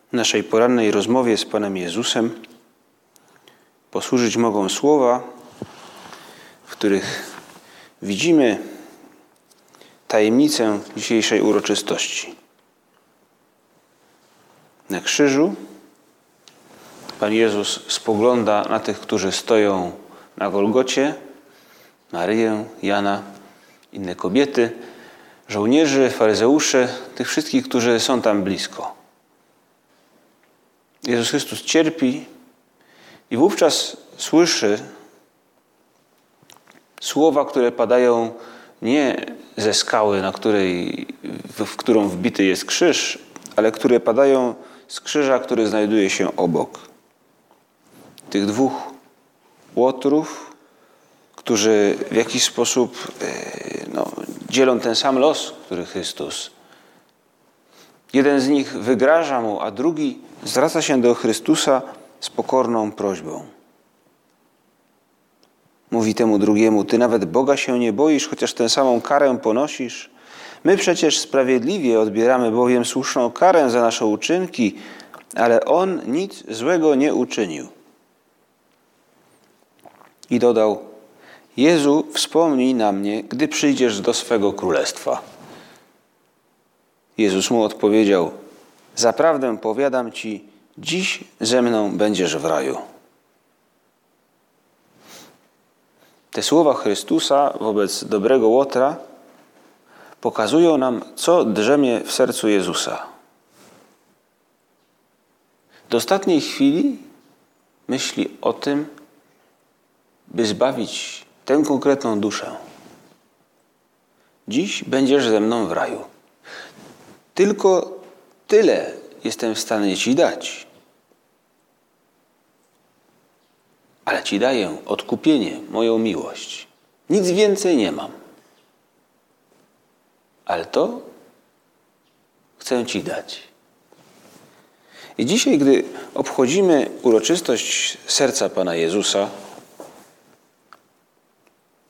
W naszej porannej rozmowie z Panem Jezusem posłużyć mogą słowa, w których widzimy tajemnicę dzisiejszej uroczystości. Na krzyżu Pan Jezus spogląda na tych, którzy stoją na Golgocie, Maryję, Jana, inne kobiety, żołnierzy, faryzeuszy, tych wszystkich, którzy są tam blisko. Jezus Chrystus cierpi i wówczas słyszy słowa, które padają nie ze skały, na której, w którą wbity jest krzyż, ale które padają z krzyża, który znajduje się obok. Tych dwóch łotrów, którzy w jakiś sposób e, no, dzielą ten sam los, który Chrystus. Jeden z nich wygraża mu, a drugi zwraca się do Chrystusa z pokorną prośbą. Mówi temu drugiemu: Ty nawet Boga się nie boisz, chociaż tę samą karę ponosisz. My przecież sprawiedliwie odbieramy bowiem słuszną karę za nasze uczynki, ale on nic złego nie uczynił. I dodał: Jezu, wspomnij na mnie, gdy przyjdziesz do swego królestwa. Jezus mu odpowiedział: Zaprawdę powiadam ci, dziś ze mną będziesz w raju. Te słowa Chrystusa wobec dobrego Łotra pokazują nam, co drzemie w sercu Jezusa. Do ostatniej chwili myśli o tym, by zbawić tę konkretną duszę. Dziś będziesz ze mną w raju. Tylko tyle jestem w stanie Ci dać. Ale Ci daję odkupienie, moją miłość. Nic więcej nie mam. Ale to chcę Ci dać. I dzisiaj, gdy obchodzimy uroczystość serca Pana Jezusa,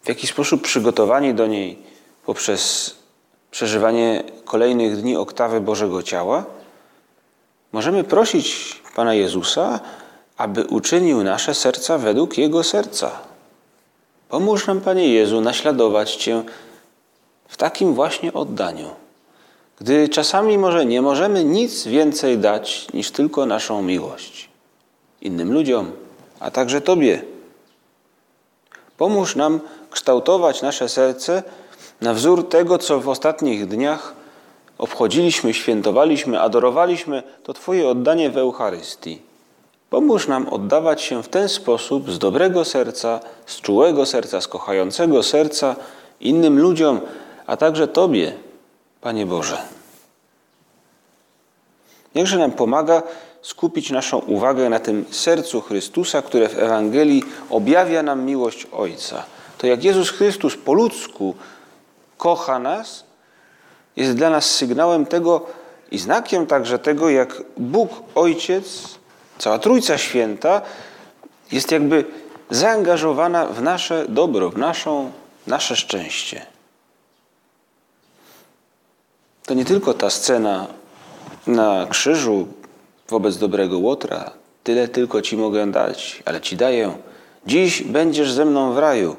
w jaki sposób przygotowani do niej poprzez przeżywanie kolejnych dni oktawy Bożego Ciała, możemy prosić Pana Jezusa, aby uczynił nasze serca według Jego serca. Pomóż nam, Panie Jezu, naśladować Cię w takim właśnie oddaniu, gdy czasami może nie możemy nic więcej dać niż tylko naszą miłość innym ludziom, a także Tobie. Pomóż nam kształtować nasze serce na wzór tego, co w ostatnich dniach obchodziliśmy, świętowaliśmy, adorowaliśmy, to Twoje oddanie w Eucharystii. Pomóż nam oddawać się w ten sposób z dobrego serca, z czułego serca, z kochającego serca innym ludziom, a także Tobie, Panie Boże. Niechże nam pomaga skupić naszą uwagę na tym sercu Chrystusa, które w Ewangelii objawia nam miłość Ojca. To jak Jezus Chrystus po ludzku kocha nas, jest dla nas sygnałem tego i znakiem także tego, jak Bóg Ojciec, cała Trójca Święta jest jakby zaangażowana w nasze dobro, w naszą, nasze szczęście. To nie tylko ta scena na krzyżu wobec dobrego Łotra. Tyle tylko Ci mogę dać, ale Ci daję. Dziś będziesz ze mną w raju.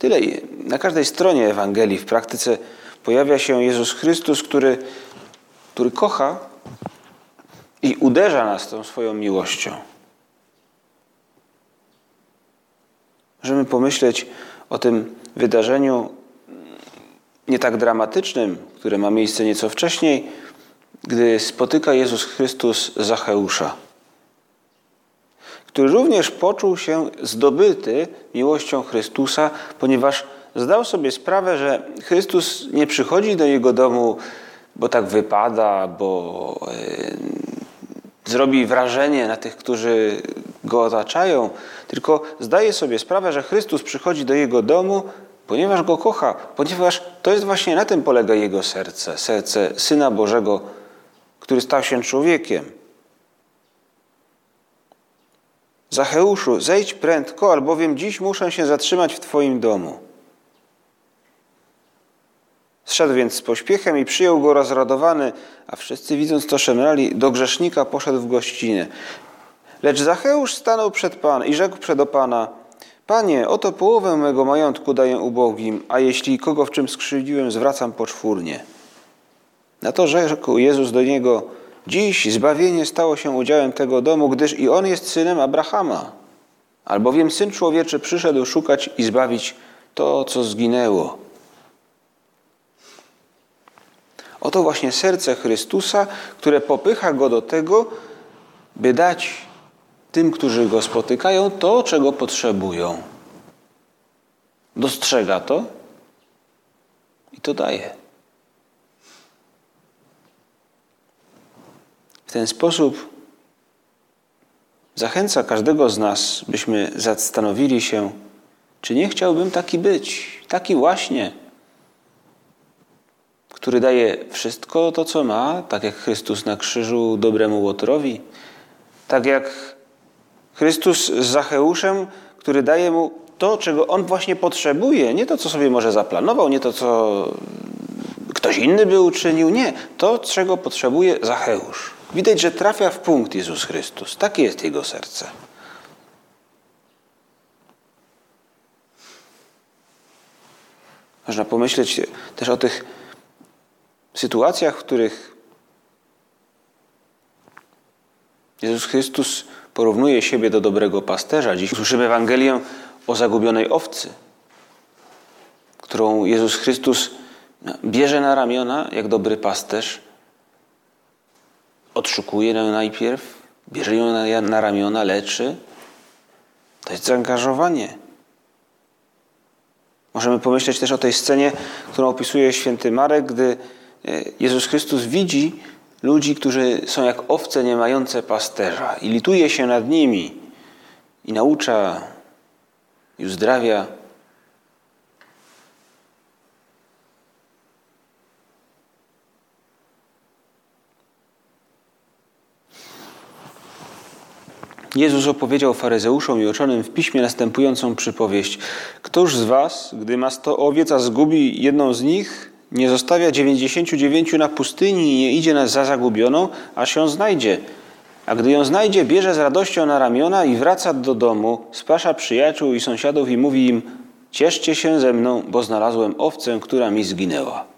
Tyle. Na każdej stronie Ewangelii w praktyce pojawia się Jezus Chrystus, który, który kocha i uderza nas tą swoją miłością. Możemy pomyśleć o tym wydarzeniu nie tak dramatycznym, które ma miejsce nieco wcześniej, gdy spotyka Jezus Chrystus Zacheusza, który również poczuł się zdobyty miłością Chrystusa, ponieważ zdał sobie sprawę, że Chrystus nie przychodzi do jego domu, bo tak wypada, bo e, zrobi wrażenie na tych, którzy go otaczają, tylko zdaje sobie sprawę, że Chrystus przychodzi do jego domu, ponieważ go kocha, ponieważ to jest właśnie na tym polega jego serce, serce Syna Bożego, który stał się człowiekiem. Zacheuszu, zejdź prędko, albowiem dziś muszę się zatrzymać w Twoim domu. Zszedł więc z pośpiechem i przyjął go rozradowany, a wszyscy widząc to szemrali, do grzesznika poszedł w gościnę. Lecz Zacheusz stanął przed Pan i rzekł przed Pana, Panie, oto połowę mego majątku daję ubogim, a jeśli kogo w czym skrzywdziłem, zwracam poczwórnie. Na to rzekł Jezus do niego, dziś zbawienie stało się udziałem tego domu, gdyż i on jest synem Abrahama. Albowiem Syn Człowieczy przyszedł szukać i zbawić to, co zginęło. Oto właśnie serce Chrystusa, które popycha go do tego, by dać tym, którzy go spotykają, to, czego potrzebują. Dostrzega to i to daje. W ten sposób zachęca każdego z nas, byśmy zastanowili się, czy nie chciałbym taki być, taki właśnie który daje wszystko to, co ma, tak jak Chrystus na krzyżu dobremu Łotrowi, tak jak Chrystus z Zacheuszem, który daje mu to, czego on właśnie potrzebuje, nie to, co sobie może zaplanował, nie to, co ktoś inny by uczynił, nie, to, czego potrzebuje Zacheusz. Widać, że trafia w punkt Jezus Chrystus. Takie jest jego serce. Można pomyśleć też o tych sytuacjach, w których Jezus Chrystus porównuje siebie do dobrego pasterza. Dziś słyszymy Ewangelię o zagubionej owcy, którą Jezus Chrystus bierze na ramiona jak dobry pasterz, odszukuje ją najpierw, bierze ją na, na ramiona, leczy. To jest zaangażowanie. Możemy pomyśleć też o tej scenie, którą opisuje święty Marek, gdy E, Jezus Chrystus widzi ludzi, którzy są jak owce nie mające pasterza i lituje się nad nimi i naucza i uzdrawia. Jezus opowiedział faryzeuszom i uczonym w piśmie następującą przypowieść. Któż z was, gdy ma sto owiec, a zgubi jedną z nich, nie zostawia 99 na pustyni i nie idzie za zagubioną, aż ją znajdzie. A gdy ją znajdzie, bierze z radością na ramiona i wraca do domu, spasza przyjaciół i sąsiadów i mówi im: Cieszcie się ze mną, bo znalazłem owcę, która mi zginęła.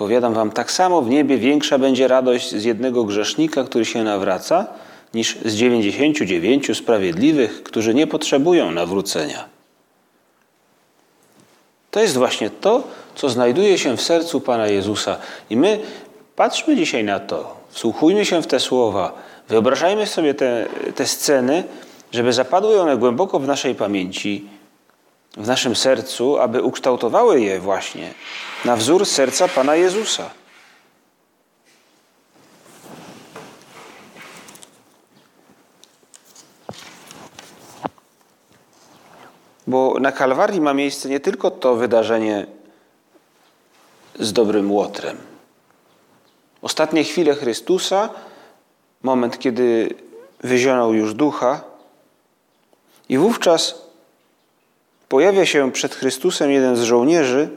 Powiadam wam, tak samo w niebie większa będzie radość z jednego grzesznika, który się nawraca, niż z 99 sprawiedliwych, którzy nie potrzebują nawrócenia. To jest właśnie to, co znajduje się w sercu Pana Jezusa. I my patrzmy dzisiaj na to, wsłuchujmy się w te słowa, wyobrażajmy sobie te, te sceny, żeby zapadły one głęboko w naszej pamięci, w naszym sercu, aby ukształtowały je właśnie na wzór serca Pana Jezusa. Bo na Kalwarii ma miejsce nie tylko to wydarzenie z dobrym łotrem. Ostatnie chwile Chrystusa, moment, kiedy wyzionął już ducha, i wówczas pojawia się przed Chrystusem jeden z żołnierzy,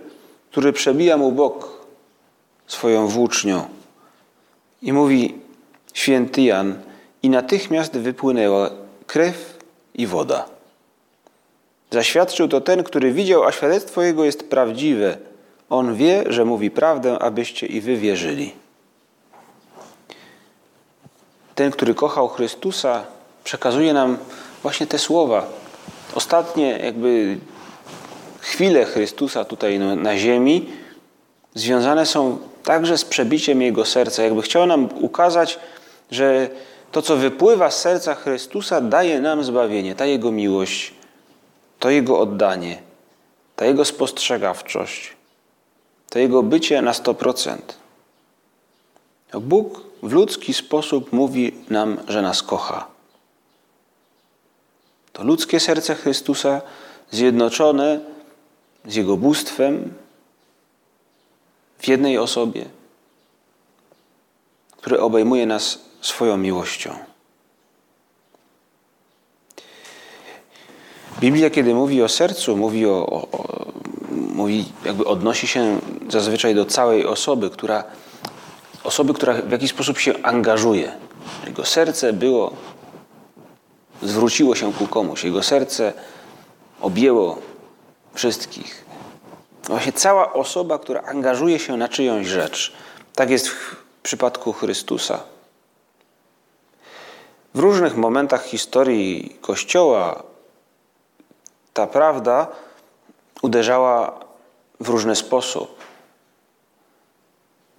który przebija mu bok swoją włócznią i mówi: Święty Jan, i natychmiast wypłynęła krew i woda. Zaświadczył to ten, który widział, a świadectwo jego jest prawdziwe. On wie, że mówi prawdę, abyście i wy wierzyli. Ten, który kochał Chrystusa, przekazuje nam właśnie te słowa. Ostatnie jakby chwile Chrystusa tutaj na ziemi związane są także z przebiciem Jego serca. Jakby chciał nam ukazać, że to, co wypływa z serca Chrystusa, daje nam zbawienie, ta Jego miłość to Jego oddanie, ta Jego spostrzegawczość, to Jego bycie na 100%. Bóg w ludzki sposób mówi nam, że nas kocha. To ludzkie serce Chrystusa zjednoczone z Jego bóstwem w jednej osobie, który obejmuje nas swoją miłością. Biblia, kiedy mówi o sercu, mówi, o, o, o, mówi jakby odnosi się zazwyczaj do całej osoby, która, osoby, która w jakiś sposób się angażuje. Jego serce było, zwróciło się ku komuś. Jego serce objęło wszystkich. Właśnie cała osoba, która angażuje się na czyjąś rzecz. Tak jest w przypadku Chrystusa. W różnych momentach historii Kościoła ta prawda uderzała w różny sposób.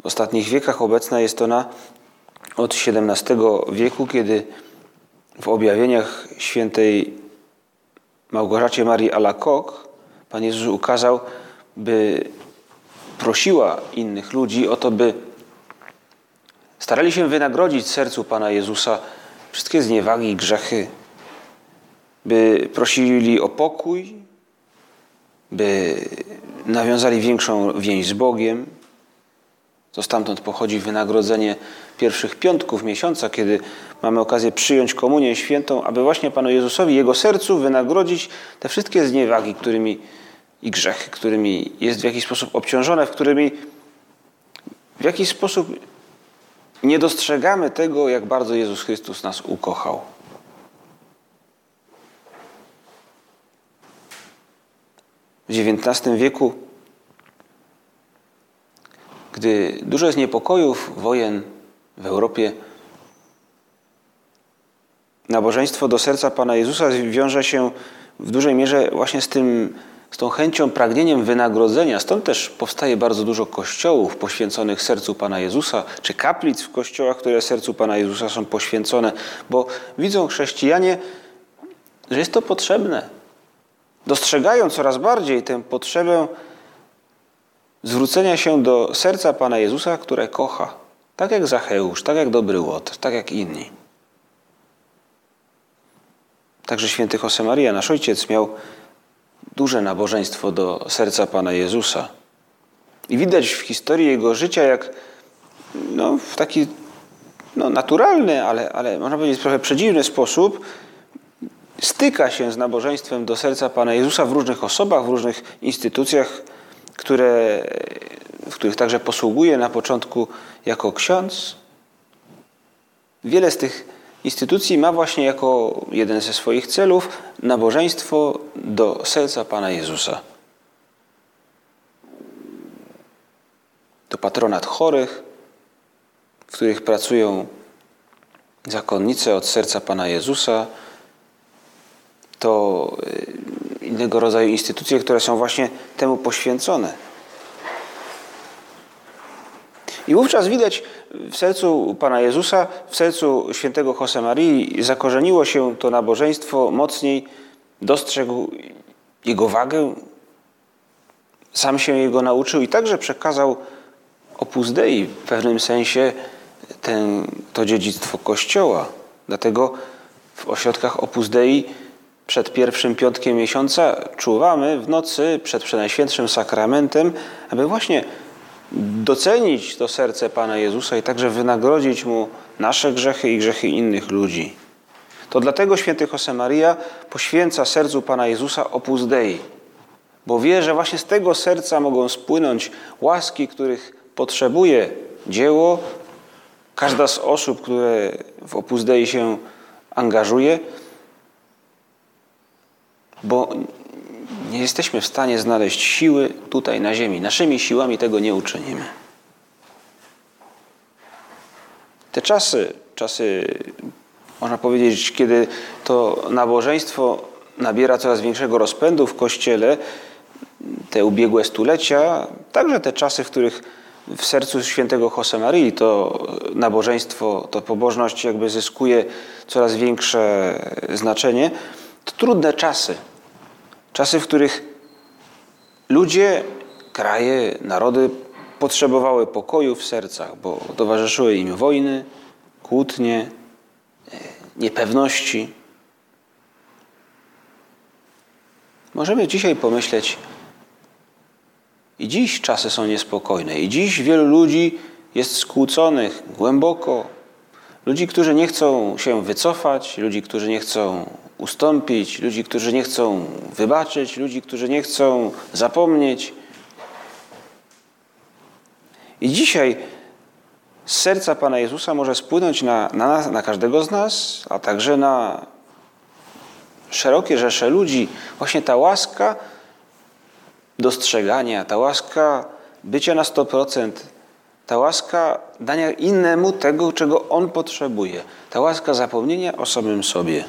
W ostatnich wiekach obecna jest ona od XVII wieku, kiedy w objawieniach świętej Małgorzacie Marii Alacoque Pan Jezus ukazał, by prosiła innych ludzi o to, by starali się wynagrodzić sercu Pana Jezusa wszystkie zniewagi i grzechy, by prosili o pokój, by nawiązali większą więź z Bogiem. To stamtąd pochodzi wynagrodzenie pierwszych piątków miesiąca, kiedy mamy okazję przyjąć komunię świętą, aby właśnie Panu Jezusowi, Jego sercu wynagrodzić te wszystkie zniewagi, którymi i grzechy, którymi jest w jakiś sposób obciążone, w którymi w jakiś sposób nie dostrzegamy tego, jak bardzo Jezus Chrystus nas ukochał. W XIX wieku, gdy dużo jest niepokojów, wojen w Europie, nabożeństwo do serca Pana Jezusa wiąże się w dużej mierze właśnie z tym, z tą chęcią, pragnieniem wynagrodzenia. Stąd też powstaje bardzo dużo kościołów poświęconych sercu Pana Jezusa, czy kaplic w kościołach, które sercu Pana Jezusa są poświęcone, bo widzą chrześcijanie, że jest to potrzebne. Dostrzegają coraz bardziej tę potrzebę zwrócenia się do serca Pana Jezusa, które kocha. Tak jak Zacheusz, tak jak Dobry Łot, tak jak inni. Także święty Josemaria, nasz ojciec, miał duże nabożeństwo do serca Pana Jezusa. I widać w historii jego życia, jak no, w taki no, naturalny, ale, ale można powiedzieć trochę przedziwny sposób styka się z nabożeństwem do serca Pana Jezusa w różnych osobach, w różnych instytucjach, które, w których także posługuje na początku jako ksiądz. Wiele z tych instytucji ma właśnie jako jeden ze swoich celów nabożeństwo do serca Pana Jezusa. To patronat chorych, w których pracują zakonnice od serca Pana Jezusa, to y, innego rodzaju instytucje, które są właśnie temu poświęcone. I wówczas widać w sercu Pana Jezusa, w sercu świętego Josemarii zakorzeniło się to nabożeństwo mocniej, dostrzegł jego wagę, sam się jego nauczył i także przekazał Opus Dei w pewnym sensie ten, to dziedzictwo Kościoła. Dlatego w ośrodkach Opus Dei przed pierwszym piątkiem miesiąca czuwamy w nocy przed Przenajświętszym Sakramentem, aby właśnie docenić to serce Pana Jezusa i także wynagrodzić Mu nasze grzechy i grzechy innych ludzi. To dlatego święty Josemaria poświęca sercu Pana Jezusa opus Dei, bo wie, że właśnie z tego serca mogą spłynąć łaski, których potrzebuje dzieło, każda z osób, które w opus Dei się angażuje, bo nie jesteśmy w stanie znaleźć siły tutaj na ziemi. Naszymi siłami tego nie uczynimy. Te czasy, czasy, można powiedzieć, kiedy to nabożeństwo nabiera coraz większego rozpędu w kościele, te ubiegłe stulecia, także te czasy, w których w sercu świętego Josemarii to nabożeństwo, to pobożność jakby zyskuje coraz większe znaczenie, to trudne czasy. Czasy, w których ludzie, kraje, narody potrzebowały pokoju w sercach, bo towarzyszyły im wojny, kłótnie, e, niepewności. Możemy dzisiaj pomyśleć, i dziś czasy są niespokojne, i dziś wielu ludzi jest skłóconych głęboko. Ludzi, którzy nie chcą się wycofać, ludzi, którzy nie chcą ustąpić, ludzi, którzy nie chcą wybaczyć, ludzi, którzy nie chcą zapomnieć. I dzisiaj z serca Pana Jezusa może spłynąć na, na, na każdego z nas, a także na szerokie rzesze ludzi, właśnie ta łaska dostrzegania, ta łaska bycia na 100%, ta łaska dania innemu tego, czego on potrzebuje, ta łaska zapomnienia o samym sobie,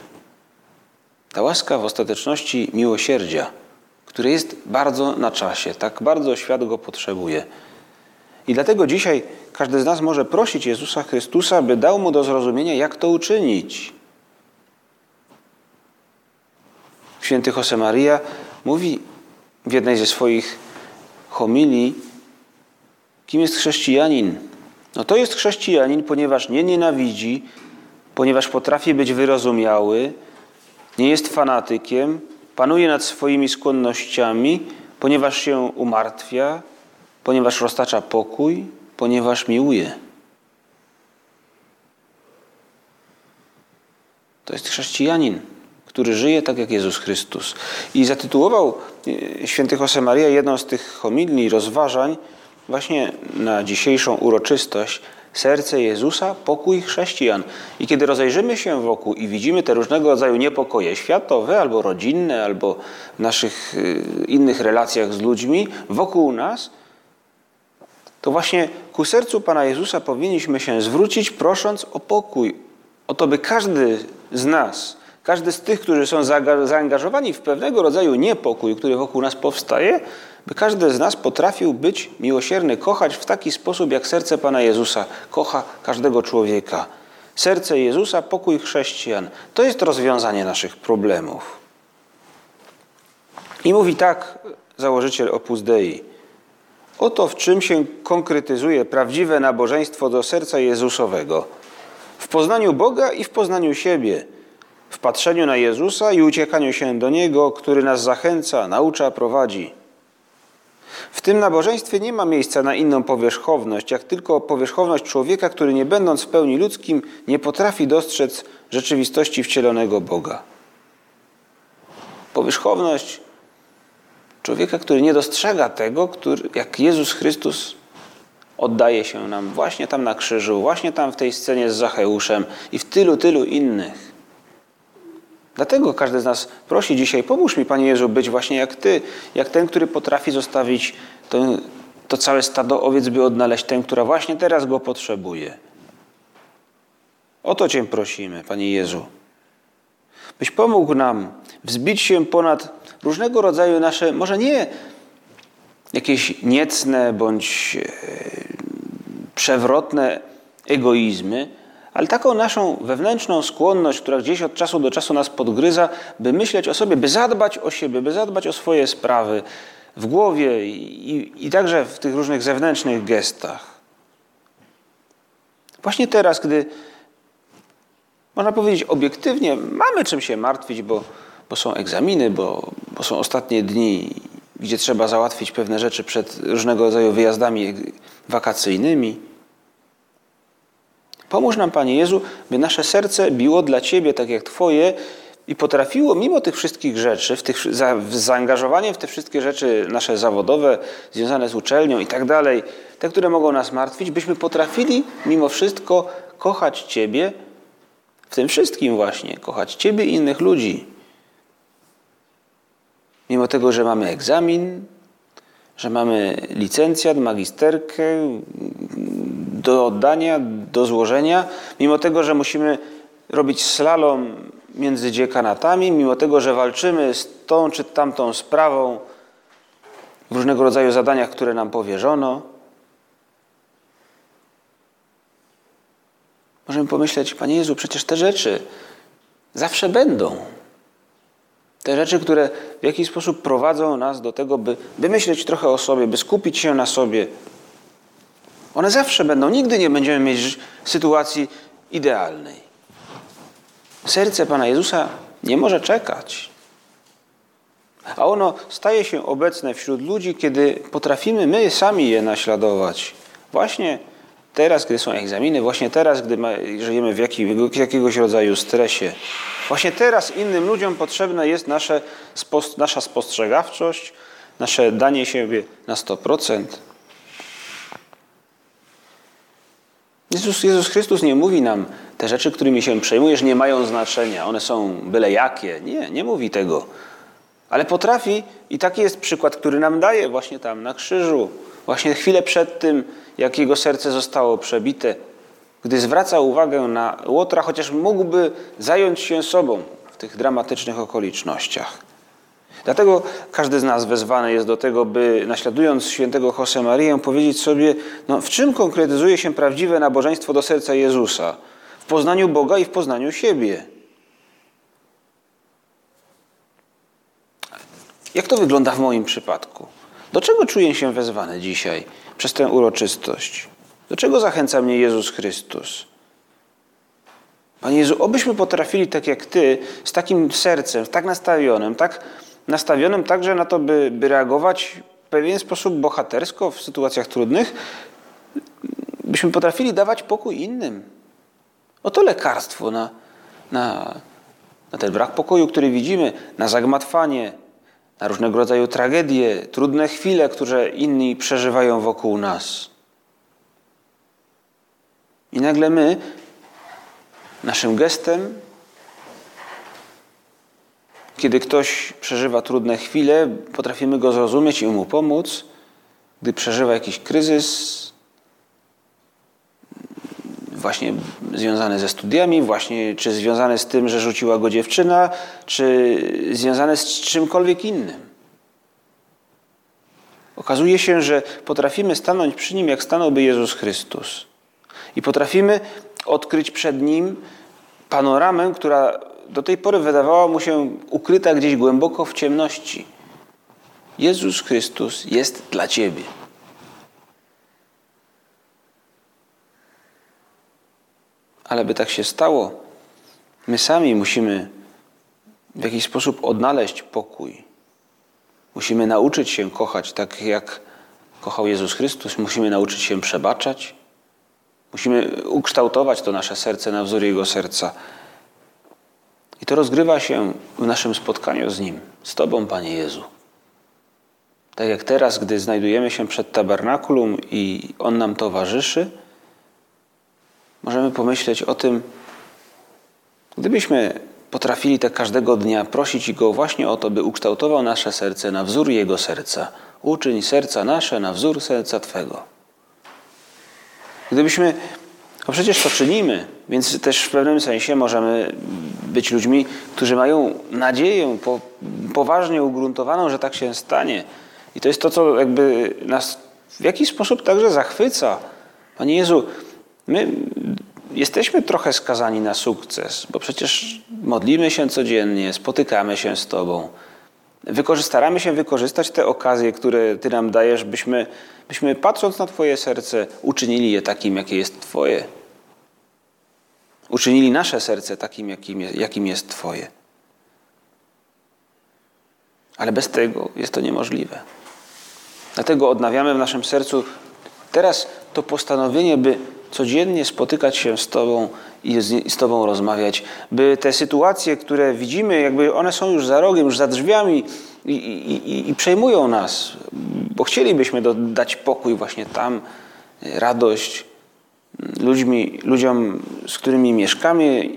ta łaska w ostateczności miłosierdzia, które jest bardzo na czasie, tak bardzo świat go potrzebuje. I dlatego dzisiaj każdy z nas może prosić Jezusa Chrystusa, by dał mu do zrozumienia, jak to uczynić. Święty Josemaria mówi w jednej ze swoich homilii, kim jest chrześcijanin. No to jest chrześcijanin, ponieważ nie nienawidzi, ponieważ potrafi być wyrozumiały, nie jest fanatykiem, panuje nad swoimi skłonnościami, ponieważ się umartwia, ponieważ roztacza pokój, ponieważ miłuje. To jest chrześcijanin który żyje tak jak Jezus Chrystus. I zatytułował e, święty Josemaria jedną z tych homilii, rozważań właśnie na dzisiejszą uroczystość serce Jezusa, pokój chrześcijan. I kiedy rozejrzymy się wokół i widzimy te różnego rodzaju niepokoje światowe, albo rodzinne, albo w naszych e, innych relacjach z ludźmi wokół nas, to właśnie ku sercu Pana Jezusa powinniśmy się zwrócić, prosząc o pokój, o to, by każdy z nas każdy z tych, którzy są zaangażowani w pewnego rodzaju niepokój, który wokół nas powstaje, by każdy z nas potrafił być miłosierny, kochać w taki sposób, jak serce Pana Jezusa kocha każdego człowieka. Serce Jezusa, pokój chrześcijan. To jest rozwiązanie naszych problemów. I mówi tak założyciel Opus Dei. Oto w czym się konkretyzuje prawdziwe nabożeństwo do serca Jezusowego. W poznaniu Boga i w poznaniu siebie – w patrzeniu na Jezusa i uciekaniu się do Niego, który nas zachęca, naucza, prowadzi. W tym nabożeństwie nie ma miejsca na inną powierzchowność, jak tylko powierzchowność człowieka, który nie będąc w pełni ludzkim, nie potrafi dostrzec rzeczywistości wcielonego Boga. Powierzchowność człowieka, który nie dostrzega tego, który, jak Jezus Chrystus oddaje się nam właśnie tam na krzyżu, właśnie tam w tej scenie z Zacheuszem i w tylu, tylu innych. Dlatego każdy z nas prosi dzisiaj, pomóż mi, Panie Jezu, być właśnie jak Ty, jak ten, który potrafi zostawić to, to całe stado owiec, by odnaleźć tę, która właśnie teraz go potrzebuje. O to Cię prosimy, Panie Jezu. Byś pomógł nam wzbić się ponad różnego rodzaju nasze, może nie jakieś niecne bądź e, przewrotne egoizmy, ale taką naszą wewnętrzną skłonność, która gdzieś od czasu do czasu nas podgryza, by myśleć o sobie, by zadbać o siebie, by zadbać o swoje sprawy w głowie i, i, także w tych różnych zewnętrznych gestach. Właśnie teraz, gdy można powiedzieć obiektywnie, mamy czym się martwić, bo, bo są egzaminy, bo, bo są ostatnie dni, gdzie trzeba załatwić pewne rzeczy przed różnego rodzaju wyjazdami wakacyjnymi. Pomóż nam, Panie Jezu, by nasze serce biło dla Ciebie tak jak Twoje i potrafiło mimo tych wszystkich rzeczy, w tych, za, w zaangażowanie w te wszystkie rzeczy nasze zawodowe, związane z uczelnią i tak dalej, te, które mogą nas martwić, byśmy potrafili mimo wszystko kochać Ciebie, w tym wszystkim właśnie, kochać Ciebie i innych ludzi. Mimo tego, że mamy egzamin, że mamy licencjat, magisterkę, do oddania, do złożenia, mimo tego, że musimy robić slalom między dziekanatami, mimo tego, że walczymy z tą czy tamtą sprawą w różnego rodzaju zadaniach, które nam powierzono. Możemy pomyśleć, Panie Jezu, przecież te rzeczy zawsze będą. Te rzeczy, które w jakiś sposób prowadzą nas do tego, by, by myśleć trochę o sobie, by skupić się na sobie, One zawsze będą. Nigdy nie będziemy mieć sytuacji idealnej. Serce Pana Jezusa nie może czekać. A ono staje się obecne wśród ludzi, kiedy potrafimy my sami je naśladować. Właśnie teraz, gdy są egzaminy, właśnie teraz, gdy żyjemy w jakiegoś rodzaju stresie. Właśnie teraz innym ludziom potrzebna jest nasze, nasza spostrzegawczość, nasze danie siebie na 100%. Jezus, Jezus Chrystus nie mówi nam, te rzeczy, którymi się przejmujesz, nie mają znaczenia, one są byle jakie. Nie, nie mówi tego. Ale potrafi, i taki jest przykład, który nam daje właśnie tam na krzyżu, właśnie chwilę przed tym, jak jego serce zostało przebite, gdy zwraca uwagę na Łotra, chociaż mógłby zająć się sobą w tych dramatycznych okolicznościach. Dlatego każdy z nas wezwany jest do tego, by naśladując świętego Marię, powiedzieć sobie, no, w czym konkretyzuje się prawdziwe nabożeństwo do serca Jezusa? W poznaniu Boga i w poznaniu siebie. Jak to wygląda w moim przypadku? Do czego czuję się wezwany dzisiaj przez tę uroczystość? Do czego zachęca mnie Jezus Chrystus? Panie Jezu, obyśmy potrafili tak jak Ty, z takim sercem, tak nastawionym, tak nastawionym także na to, by, by reagować w pewien sposób bohatersko w sytuacjach trudnych, byśmy potrafili dawać pokój innym. Oto lekarstwo na, na, na ten brak pokoju, który widzimy, na zagmatwanie, na różnego rodzaju tragedie, trudne chwile, które inni przeżywają wokół nas. I nagle my, naszym gestem, kiedy ktoś przeżywa trudne chwile, potrafimy go zrozumieć i mu pomóc. Gdy przeżywa jakiś kryzys, właśnie związany ze studiami, właśnie czy związany z tym, że rzuciła go dziewczyna, czy związany z czymkolwiek innym. Okazuje się, że potrafimy stanąć przy nim, jak stanąłby Jezus Chrystus. I potrafimy odkryć przed nim panoramę, która do tej pory wydawała mu się ukryta gdzieś głęboko w ciemności. Jezus Chrystus jest dla ciebie. Ale by tak się stało, my sami musimy w jakiś sposób odnaleźć pokój. Musimy nauczyć się kochać tak, jak kochał Jezus Chrystus. Musimy nauczyć się przebaczać. Musimy ukształtować to nasze serce na wzór Jego serca. I to rozgrywa się w naszym spotkaniu z Nim, z Tobą, Panie Jezu. Tak jak teraz, gdy znajdujemy się przed tabernakulum i On nam towarzyszy, możemy pomyśleć o tym, gdybyśmy potrafili tak każdego dnia prosić Go właśnie o to, by ukształtował nasze serce na wzór Jego serca. Uczyń serca nasze na wzór serca Twego. Gdybyśmy, a przecież to czynimy, więc też w pewnym sensie możemy być ludźmi, którzy mają nadzieję po, poważnie ugruntowaną, że tak się stanie. I to jest to, co jakby nas w jakiś sposób także zachwyca. Panie Jezu, My jesteśmy trochę skazani na sukces, bo przecież modlimy się codziennie, spotykamy się z Tobą. Staramy się wykorzystać te okazje, które Ty nam dajesz, byśmy, byśmy patrząc na Twoje serce, uczynili je takim, jakie jest Twoje. Uczynili nasze serce takim, jakim jest, jakim jest Twoje. Ale bez tego jest to niemożliwe. Dlatego odnawiamy w naszym sercu teraz to postanowienie, by codziennie spotykać się z Tobą i z, z Tobą rozmawiać, by te sytuacje, które widzimy, jakby one są już za rogiem, już za drzwiami i, i, i przejmują nas, bo chcielibyśmy dać pokój właśnie tam, radość ludźmi, ludziom, z którymi mieszkamy,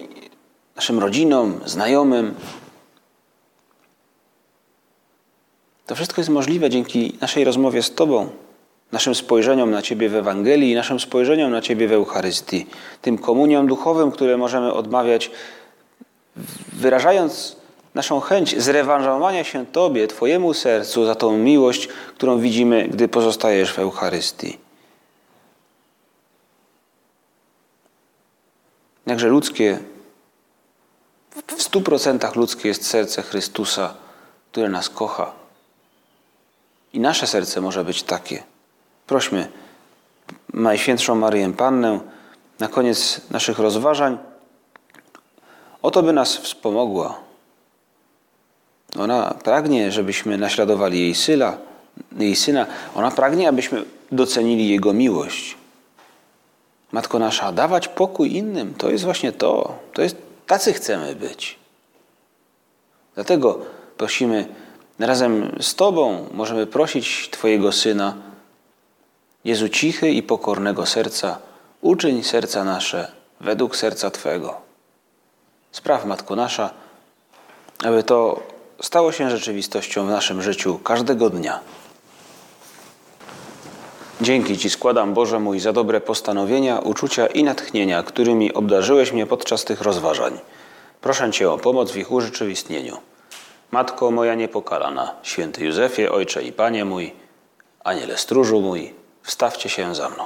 naszym rodzinom, znajomym. To wszystko jest możliwe dzięki naszej rozmowie z Tobą naszym spojrzeniom na Ciebie w Ewangelii naszym spojrzeniom na Ciebie w Eucharystii, tym komuniom duchowym, które możemy odmawiać, wyrażając naszą chęć zrewanżowania się Tobie, Twojemu sercu za tą miłość, którą widzimy, gdy pozostajesz w Eucharystii. Jakże ludzkie, w stu procentach ludzkie jest serce Chrystusa, które nas kocha. I nasze serce może być takie. Prośmy, Najświętszą Maryję Pannę na koniec naszych rozważań, o to by nas wspomogła. Ona pragnie, żebyśmy naśladowali jej syna, jej syna. Ona pragnie, abyśmy docenili Jego miłość. Matko nasza, dawać pokój innym, to jest właśnie to. To jest, tacy chcemy być. Dlatego prosimy, razem z Tobą możemy prosić Twojego Syna, Jezu cichy i pokornego serca, uczyń serca nasze według serca Twego. Spraw, Matko nasza, aby to stało się rzeczywistością w naszym życiu każdego dnia. Dzięki Ci składam, Boże mój, za dobre postanowienia, uczucia i natchnienia, którymi obdarzyłeś mnie podczas tych rozważań. Proszę Cię o pomoc w ich urzeczywistnieniu. Matko moja niepokalana, święty Józefie, Ojcze i Panie mój, Aniele stróżu mój, wstawcie się za mną.